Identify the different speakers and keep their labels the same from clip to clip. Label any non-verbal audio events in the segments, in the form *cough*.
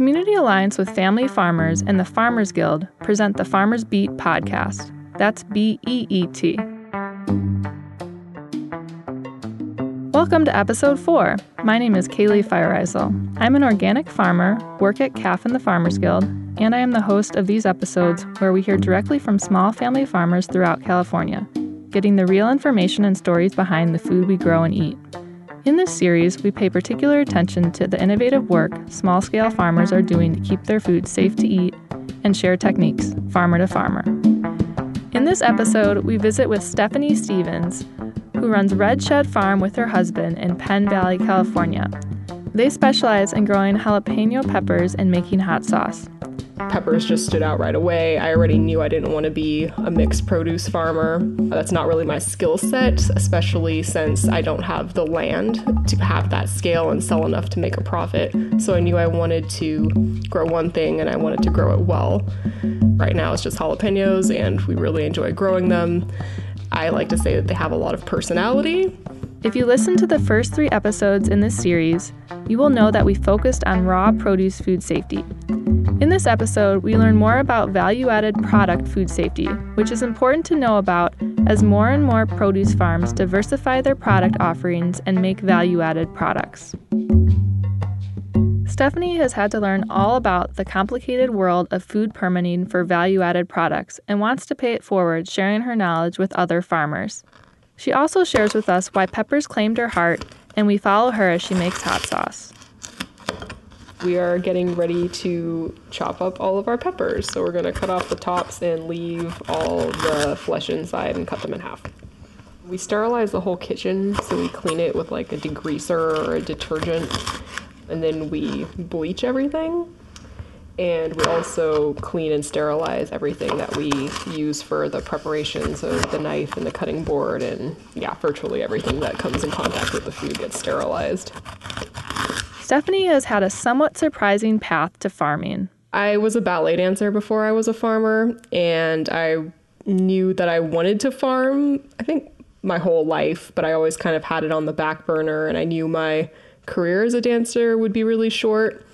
Speaker 1: Community Alliance with Family Farmers and the Farmers Guild present the Farmers Beet podcast. That's B E E T. Welcome to episode 4. My name is Kali Feiereisel. I'm an organic farmer, work at CAFF and the Farmers Guild, and I am the host of these episodes where we hear directly from small family farmers throughout California, getting the real information and stories behind the food we grow and eat. In this series, we pay particular attention to the innovative work small scale farmers are doing to keep their food safe to eat and share techniques, farmer to farmer. In this episode, we visit with Stephanie Stevens, who runs Redshed Farm with her husband in Penn Valley, California. They specialize in growing jalapeno peppers and making hot sauce
Speaker 2: peppers just stood out right away. I already knew I didn't want to be a mixed produce farmer. That's not really my skill set, especially since I don't have the land to have that scale and sell enough to make a profit. So I knew I wanted to grow one thing and I wanted to grow it well. Right now it's just jalapenos and we really enjoy growing them. I like to say that they have a lot of personality.
Speaker 1: If you listen to the first three episodes in this series, you will know that we focused on raw produce food safety. In this episode, we learn more about value added product food safety, which is important to know about as more and more produce farms diversify their product offerings and make value added products. Stephanie has had to learn all about the complicated world of food permitting for value added products and wants to pay it forward, sharing her knowledge with other farmers. She also shares with us why peppers claimed her heart, and we follow her as she makes hot sauce
Speaker 2: we are getting ready to chop up all of our peppers. So we're going to cut off the tops and leave all the flesh inside and cut them in half. We sterilize the whole kitchen, so we clean it with like a degreaser or a detergent, and then we bleach everything. And we also clean and sterilize everything that we use for the preparation, so the knife and the cutting board, and yeah, virtually everything that comes in contact with the food gets sterilized.
Speaker 1: Stephanie has had a somewhat surprising path to farming.
Speaker 2: I was a ballet dancer before I was a farmer, and I knew that I wanted to farm, I think my whole life, but I always kind of had it on the back burner, and I knew my career as a dancer would be really short.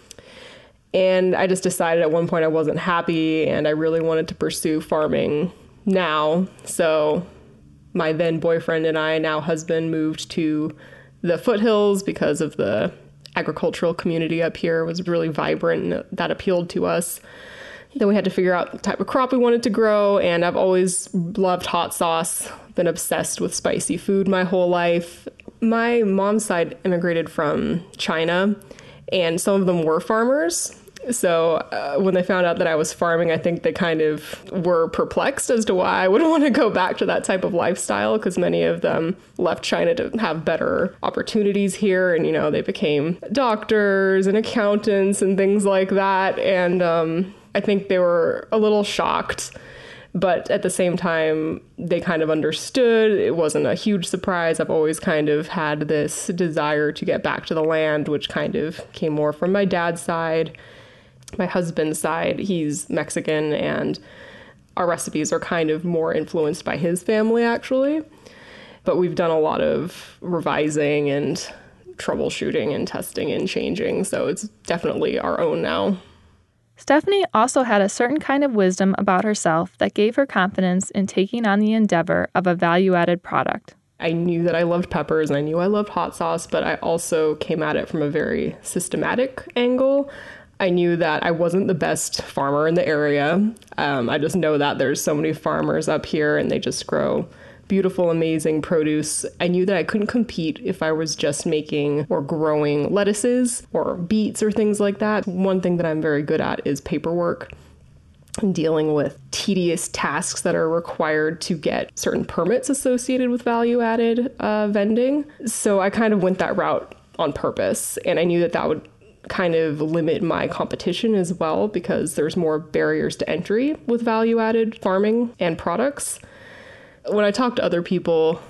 Speaker 2: And I just decided at one point I wasn't happy and I really wanted to pursue farming now. So my then boyfriend and I, now husband, moved to the foothills because of the agricultural community up here was really vibrant and that appealed to us. Then we had to figure out the type of crop we wanted to grow, and I've always loved hot sauce, been obsessed with spicy food my whole life. My mom's side immigrated from China, and some of them were farmers. So uh, when they found out that I was farming, I think they kind of were perplexed as to why I would *laughs* want to go back to that type of lifestyle because many of them left China to have better opportunities here. And, you know, they became doctors and accountants and things like that. And um, I think they were a little shocked but at the same time they kind of understood it wasn't a huge surprise i've always kind of had this desire to get back to the land which kind of came more from my dad's side my husband's side, he's Mexican, and our recipes are kind of more influenced by his family, actually. But we've done a lot of revising and troubleshooting and testing and changing, so it's definitely our own now.
Speaker 1: Stephanie also had a certain kind of wisdom about herself that gave her confidence in taking on the endeavor of a value added product.
Speaker 2: I knew that I loved peppers and I knew I loved hot sauce, but I also came at it from a very systematic angle. I knew that I wasn't the best farmer in the area. Um, I just know that there's so many farmers up here and they just grow beautiful, amazing produce. I knew that I couldn't compete if I was just making or growing lettuces or beets or things like that. One thing that I'm very good at is paperwork and dealing with tedious tasks that are required to get certain permits associated with value added uh, vending. So I kind of went that route on purpose, and I knew that that would kind of limit my competition as well because there's more barriers to entry with value added farming and products. When I talk to other people,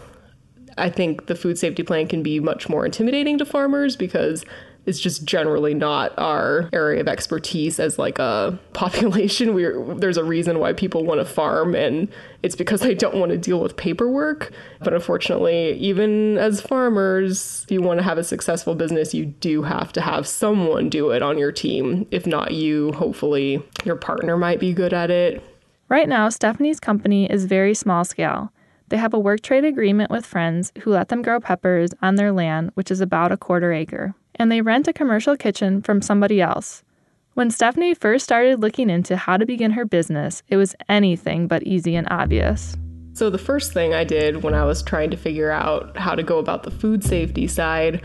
Speaker 2: I think the food safety plan can be much more intimidating to farmers because it's just generally not our area of expertise as like a *laughs* population. We're, there's a reason why people want to farm, and it's because they don't want to deal with paperwork. But unfortunately, even as farmers, if you want to have a successful business, you do have to have someone do it on your team. If not you, hopefully your partner might be good at it.
Speaker 1: Right now, Stephanie's company is very small scale. They have a work trade agreement with friends who let them grow peppers on their land, which is about a quarter acre and they rent a commercial kitchen from somebody else. When Stephanie first started looking into how to begin her business, it was anything but easy and obvious.
Speaker 2: So, the first thing I did when I was trying to figure out how to go about the food safety side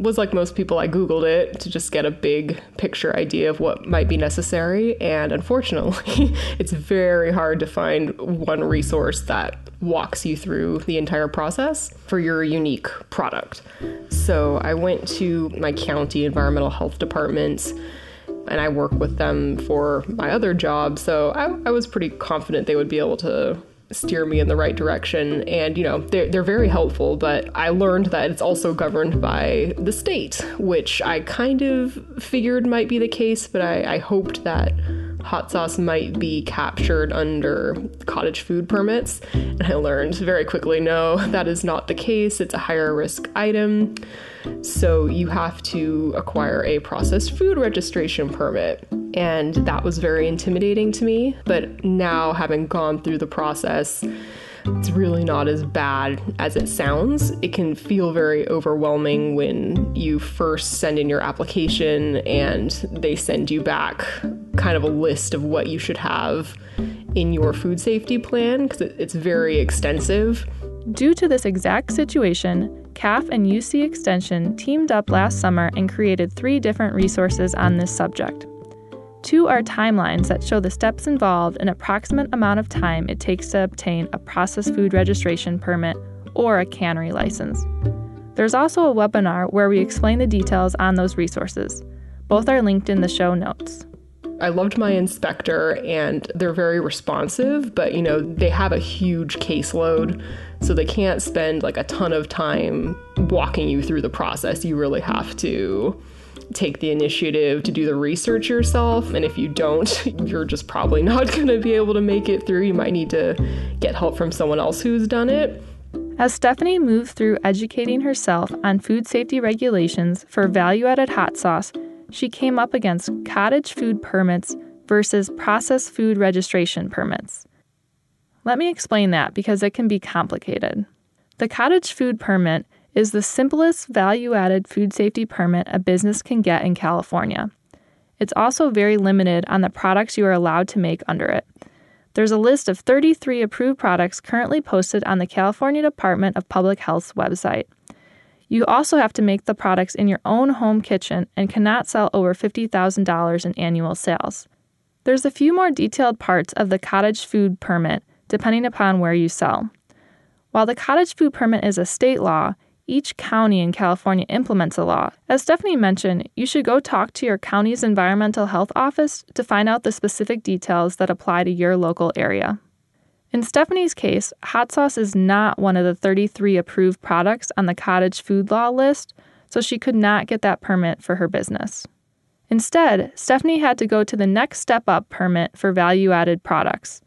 Speaker 2: was like most people, I Googled it to just get a big picture idea of what might be necessary. And unfortunately, *laughs* it's very hard to find one resource that walks you through the entire process for your unique product. So I went to my county environmental health departments and I work with them for my other job. So I, I was pretty confident they would be able to steer me in the right direction. And, you know, they're, they're very helpful, but I learned that it's also governed by the state, which I kind of figured might be the case, but I, I hoped that hot sauce might be captured under cottage food permits. And I learned very quickly no, that is not the case. It's a higher risk item. So you have to acquire a processed food registration permit. And that was very intimidating to me. But now, having gone through the process, it's really not as bad as it sounds. It can feel very overwhelming when you first send in your application and they send you back kind of a list of what you should have in your food safety plan because it's very extensive.
Speaker 1: Due to this exact situation, CAFF and UC Extension teamed up last summer and created three different resources on this subject. Two are timelines that show the steps involved and approximate amount of time it takes to obtain a processed food registration permit or a cannery license. There's also a webinar where we explain the details on those resources. Both are linked in the show notes.
Speaker 2: I loved my inspector and they're very responsive, but you know, they have a huge caseload, so they can't spend like a ton of time walking you through the process. You really have to take the initiative to do the research yourself. And if you don't, *laughs* you're just probably not *laughs* going to be able to make it through. You might need to get help from someone else who's done it.
Speaker 1: As Stephanie moved through educating herself on food safety regulations for value added hot sauce, she came up against cottage food permits versus processed food registration permits. Let me explain that because it can be complicated. The cottage food permit is the simplest value added food safety permit a business can get in California. It's also very limited on the products you are allowed to make under it. There's a list of 33 approved products currently posted on the California Department of Public Health's website. You also have to make the products in your own home kitchen and cannot sell over $50,000 in annual sales. There's a few more detailed parts of the cottage food permit depending upon where you sell. While the cottage food permit is a state law, each county in California implements a law. As Stephanie mentioned, you should go talk to your county's environmental health office to find out the specific details that apply to your local area. In Stephanie's case, hot sauce is not one of the 33 approved products on the cottage food law list, so she could not get that permit for her business. Instead, Stephanie had to go to the next step up permit for value added products.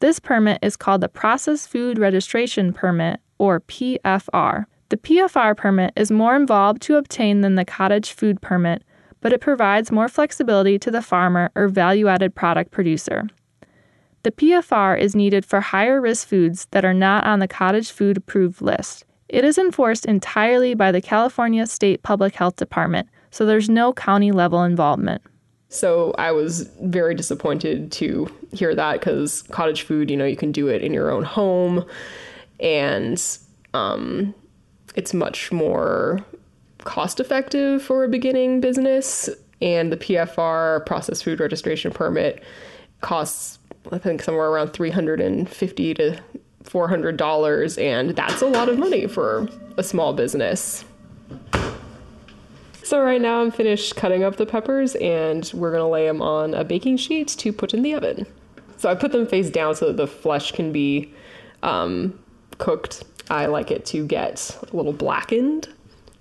Speaker 1: This permit is called the Processed Food Registration Permit, or PFR. The PFR permit is more involved to obtain than the cottage food permit, but it provides more flexibility to the farmer or value added product producer. The PFR is needed for higher risk foods that are not on the cottage food approved list. It is enforced entirely by the California State Public Health Department, so there's no county level involvement.
Speaker 2: So I was very disappointed to hear that because cottage food, you know, you can do it in your own home and um, it's much more cost effective for a beginning business. And the PFR, processed food registration permit, costs, I think, somewhere around 350 to $400. And that's a lot of money for a small business. So, right now I'm finished cutting up the peppers and we're gonna lay them on a baking sheet to put in the oven. So, I put them face down so that the flesh can be um, cooked I like it to get a little blackened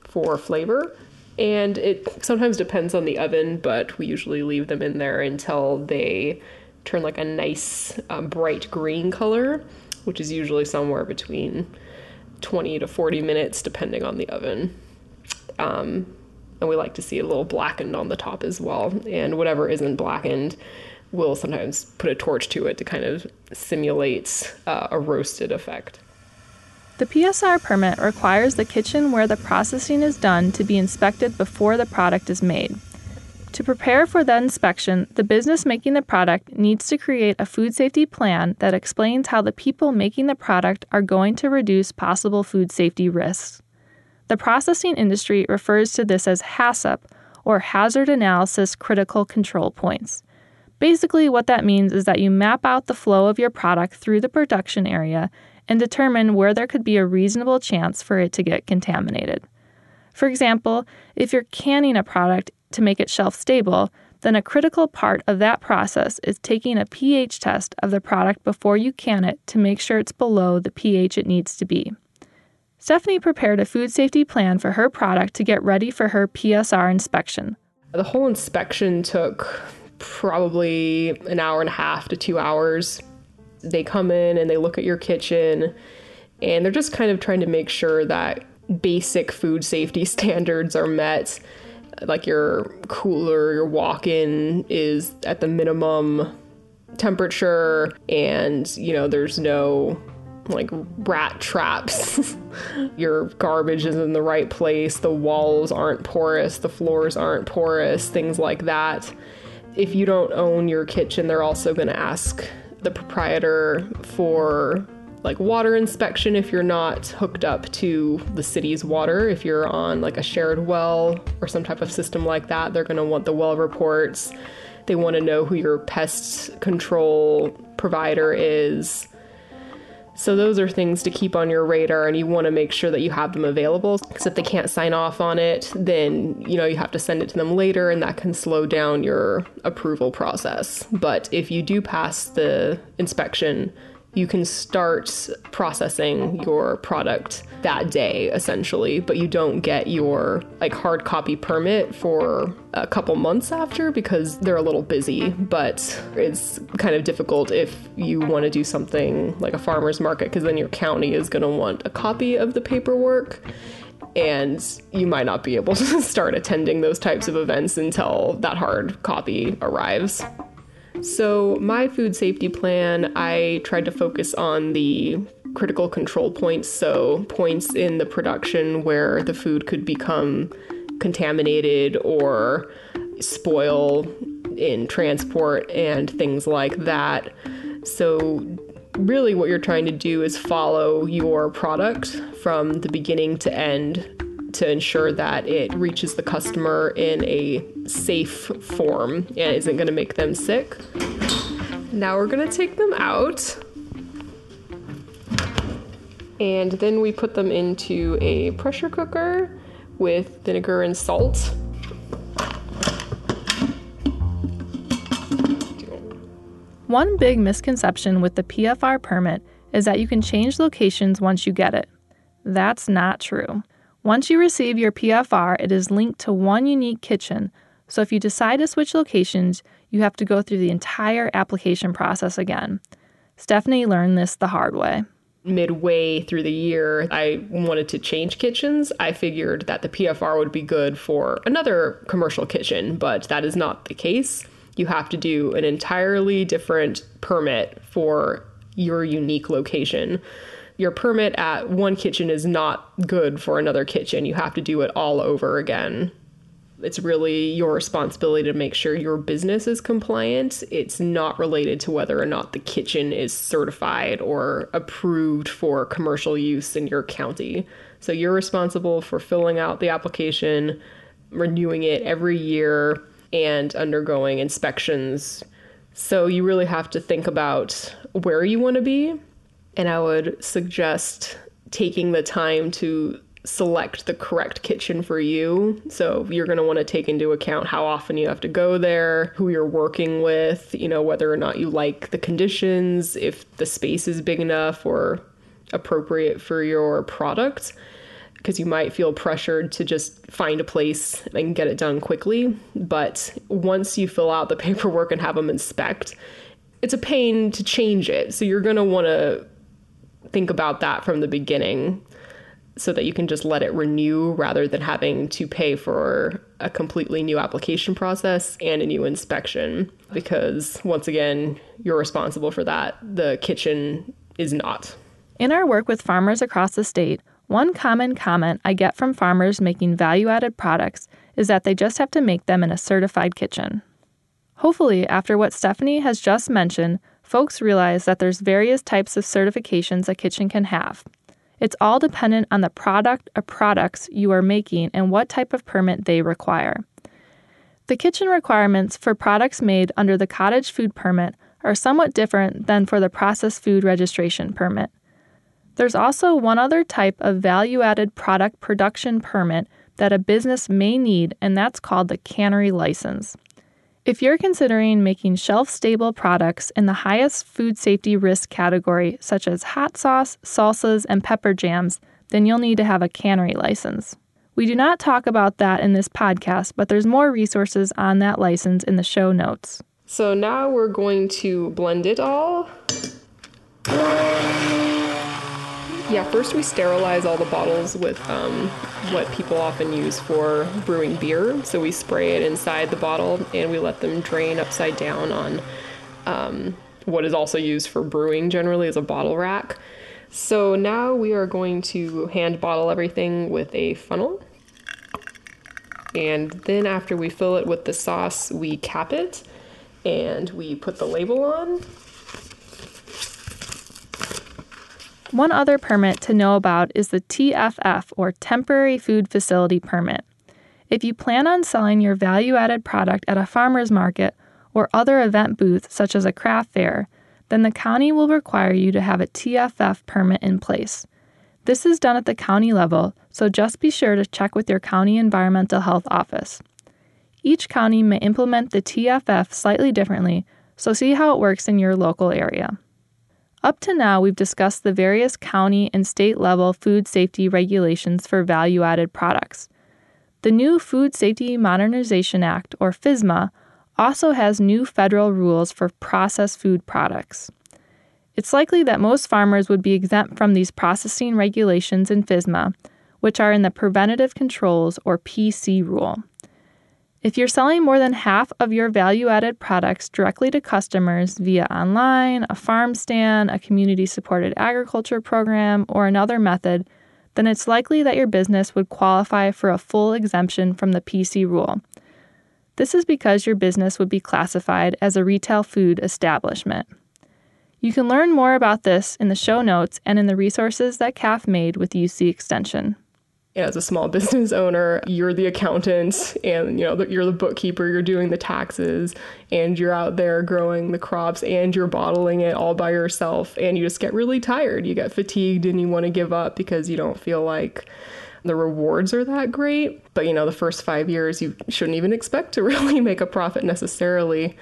Speaker 2: for flavor. And it sometimes depends on the oven, but we usually leave them in there until they turn like a nice um, bright green color, which is usually somewhere between 20 to 40 minutes, depending on the oven. Um, and we like to see a little blackened on the top as well. And whatever isn't blackened, we'll sometimes put a torch to it to kind of simulate uh, a roasted effect.
Speaker 1: The PFR permit requires the kitchen where the processing is done to be inspected before the product is made. To prepare for that inspection, the business making the product needs to create a food safety plan that explains how the people making the product are going to reduce possible food safety risks. The processing industry refers to this as HACCP, or Hazard Analysis Critical Control Points. Basically, what that means is that you map out the flow of your product through the production area and determine where there could be a reasonable chance for it to get contaminated. For example, if you're canning a product to make it shelf stable, then a critical part of that process is taking a pH test of the product before you can it to make sure it's below the pH it needs to be. Stephanie prepared a food safety plan for her product to get ready for her PFR inspection.
Speaker 2: The whole inspection took probably an hour and a half to two hours. They come in and they look at your kitchen and they're just kind of trying to make sure that basic food safety *laughs* standards are met. Like your cooler, your walk in is at the minimum temperature, and you know, there's no like rat traps. *laughs* Your garbage is in the right place, the walls aren't porous, the floors aren't porous, things like that. If you don't own your kitchen, they're also going to ask the proprietor for like water inspection if you're not hooked up to the city's water. If you're on like a shared well or some type of system like that, they're going to want the well reports. They want to know who your pest control provider is so those are things to keep on your radar and you want to make sure that you have them available because if they can't sign off on it, then you know you have to send it to them later and that can slow down your approval process. But if you do pass the inspection, you can start processing your product that day essentially but you don't get your like hard copy permit for a couple months after because they're a little busy but it's kind of difficult if you want to do something like a farmers market because then your county is going to want a copy of the paperwork and you might not be able *laughs* to start attending those types of events until that hard copy arrives. So, my food safety plan, I tried to focus on the critical control points, so points in the production where the food could become contaminated or spoil in transport and things like that. So, really, what you're trying to do is follow your product from the beginning to end to ensure that it reaches the customer in a safe form and isn't going to make them sick. Now we're going to take them out. And then we put them into a pressure cooker with vinegar and salt.
Speaker 1: One big misconception with the PFR permit is that you can change locations once you get it. That's not true. Once you receive your PFR, it is linked to one unique kitchen, so if you decide to switch locations, you have to go through the entire application process again. Stephanie learned this the hard way.
Speaker 2: Midway through the year, I wanted to change kitchens. I figured that the PFR would be good for another commercial kitchen, but that is not the case. You have to do an entirely different permit for your unique location your permit at one kitchen is not good for another kitchen. You have to do it all over again. It's really your responsibility to make sure your business is compliant. It's not related to whether or not the kitchen is certified or approved for commercial use in your county. So you're responsible for filling out the application, renewing it every year, and undergoing inspections. So you really have to think about where you want to be and I would suggest taking the time to select the correct kitchen for you. So you're going to want to take into account how often you have to go there, who you're working with, you know, whether or not you like the conditions, if the space is big enough or appropriate for your product. because you might feel pressured to just find a place and get it done quickly. But once you fill out the *laughs* paperwork and have them inspect, it's a pain to change it. So you're going to want to think about that from the beginning so that you can just let it renew rather than having to pay for a completely new application process and a new inspection. Because once again you're responsible for that. The kitchen is not.
Speaker 1: In our work with farmers across the state one common comment I get from farmers making value added products is that they just have to make them in a certified kitchen. Hopefully, after what Stephanie has just mentioned, folks realize that there's various types of certifications a kitchen can have. It's all dependent on the product or products you are making and what type of permit they require. The kitchen requirements for products made under the cottage food permit are somewhat different than for the processed food registration permit. There's also one other type of value added product production permit that a business may need, and that's called the cannery license. If you're considering making shelf stable products in the highest food safety risk category, such as hot sauce, salsas, and pepper jams, then you'll need to have a cannery license. We do not talk about that in this podcast, but there's more resources on that license in the show notes.
Speaker 2: So now we're going to blend it all. Yeah, first we sterilize all the bottles with um, what people often use for brewing beer. So we spray it inside the bottle and we let them drain upside down on um, what is also used for brewing generally as a bottle rack. So now we are going to hand bottle everything with a funnel. And then after we fill it with the sauce, we cap it and we put the label on
Speaker 1: One other permit to know about is the TFF, or Temporary Food Facility Permit. If you plan on selling your value added product at a farmer's market or other event booth, such as a craft fair, then the county will require you to have a TFF permit in place. This is done at the county level, so just be sure to check with your county environmental health office. Each county may implement the TFF slightly differently, so see how it works in your local area. Up to now, we've discussed the various county and state level food safety regulations for value added products. The new Food Safety Modernization Act, or FSMA, also has new federal rules for processed food products. It's likely that most farmers would be exempt from these processing regulations in FSMA, which are in the Preventative Controls, or PC, rule. If you're selling more than half of your value added products directly to customers via online, a farm stand, a community supported agriculture program, or another method, then it's likely that your business would qualify for a full exemption from the PC rule. This is because your business would be classified as a retail food establishment. You can learn more about this in the show notes and in the resources that CAFF made with UC Extension
Speaker 2: as a small *laughs* business owner, you're the accountant and you know you're the bookkeeper, you're doing the taxes and you're out there growing the crops and you're bottling it all by yourself and you just get really tired. You get fatigued and you want to give up because you don't feel like the rewards are that great. But you know, the first 5 years you shouldn't even expect to *laughs* really make a profit necessarily.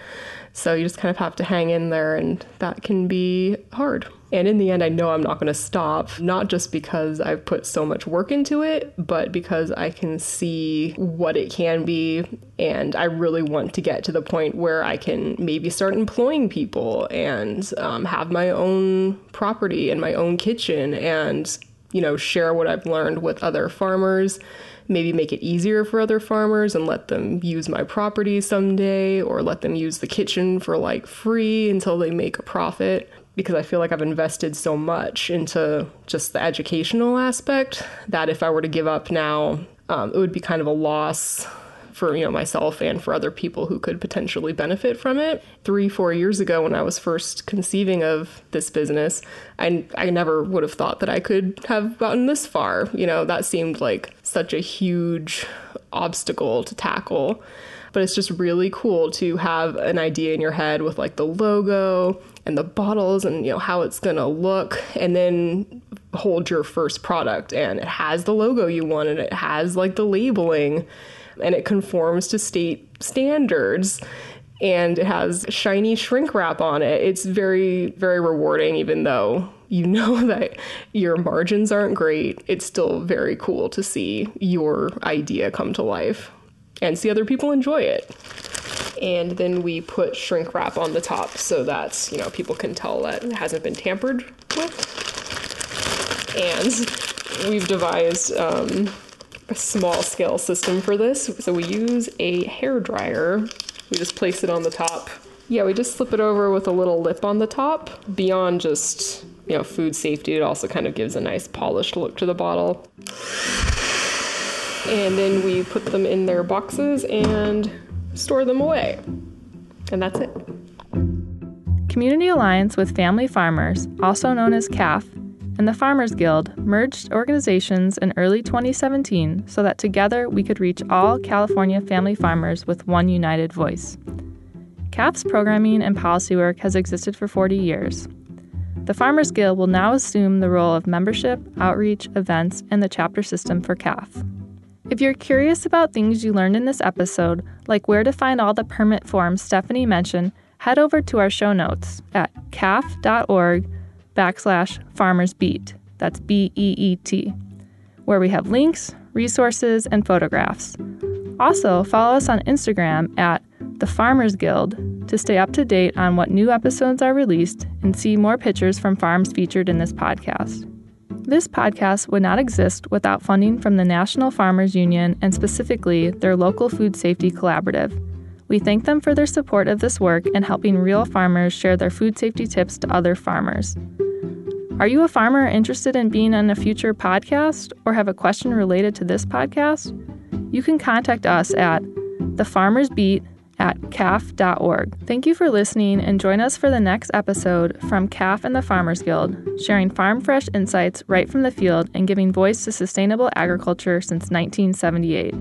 Speaker 2: So you just kind of have to hang in there, and that can be hard. And in the end, I know I'm not going to stop, not just because I've put so much work into it, but because I can see what it can be. And I really want to get to the point where I can maybe start employing people and um, have my own property and my own kitchen and, you know, share what I've learned with other farmers maybe make it easier for other farmers and let them use my property someday or let them use the kitchen for like free until they make a profit. Because I feel like I've invested so much into just the educational aspect that if I were to give up now, um, it would be kind of a loss for you know myself and for other people who could potentially benefit from it. Three, four years ago, when I was first conceiving of this business, I I never would have thought that I could have gotten this far. You know, that seemed like such a huge obstacle to tackle. But it's just really cool to have an idea in your head with like the logo and the bottles and you know how it's gonna look, and then hold your first product and it has the logo you want and it has like the labeling and it conforms to state standards and it has shiny shrink wrap on it. It's very, very rewarding, even though you *laughs* know that your margins aren't great, it's still very cool to see your idea come to life and see other people enjoy it. And then we put shrink wrap on the top so that, you know, people can tell that it hasn't been tampered with. And we've devised um, small scale system for this. So we use a hair dryer. We just place it on the top. Yeah, we just slip it over with a little lip on the top. Beyond just, you know, food safety, it also kind of gives a nice polished look to the bottle. And then we put them in their boxes and store them away. And that's it.
Speaker 1: Community Alliance with Family Farmers, also known as CAFF, and the Farmers Guild merged organizations in early 2017 so that together we could reach all California family farmers with one united voice. CAFF's programming and policy work has existed for 40 years. The Farmers Guild will now assume the role of membership, outreach, events, and the chapter system for CAF. If you're curious about things you learned in this episode, like where to find all the permit forms Stephanie mentioned, head over to our show notes at caff.org backslash farmersbeet. That's B E E T, where we have links, resources, and photographs. Also, follow us on Instagram at the Farmers Guild to stay up to date on what new episodes are released and see more pictures from farms featured in this podcast. This podcast would not exist without funding from the National Farmers Union and specifically their local food safety collaborative. We thank them for their support of this work and helping real farmers share their food safety tips to other farmers. Are you a farmer interested in being on a future podcast or have a question related to this podcast? You can contact us at the Farmers Beet at caff.org. Thank you for listening and join us for the next episode from CAFF and the Farmers Guild, sharing farm fresh insights right from the field and giving voice to sustainable agriculture since 1978.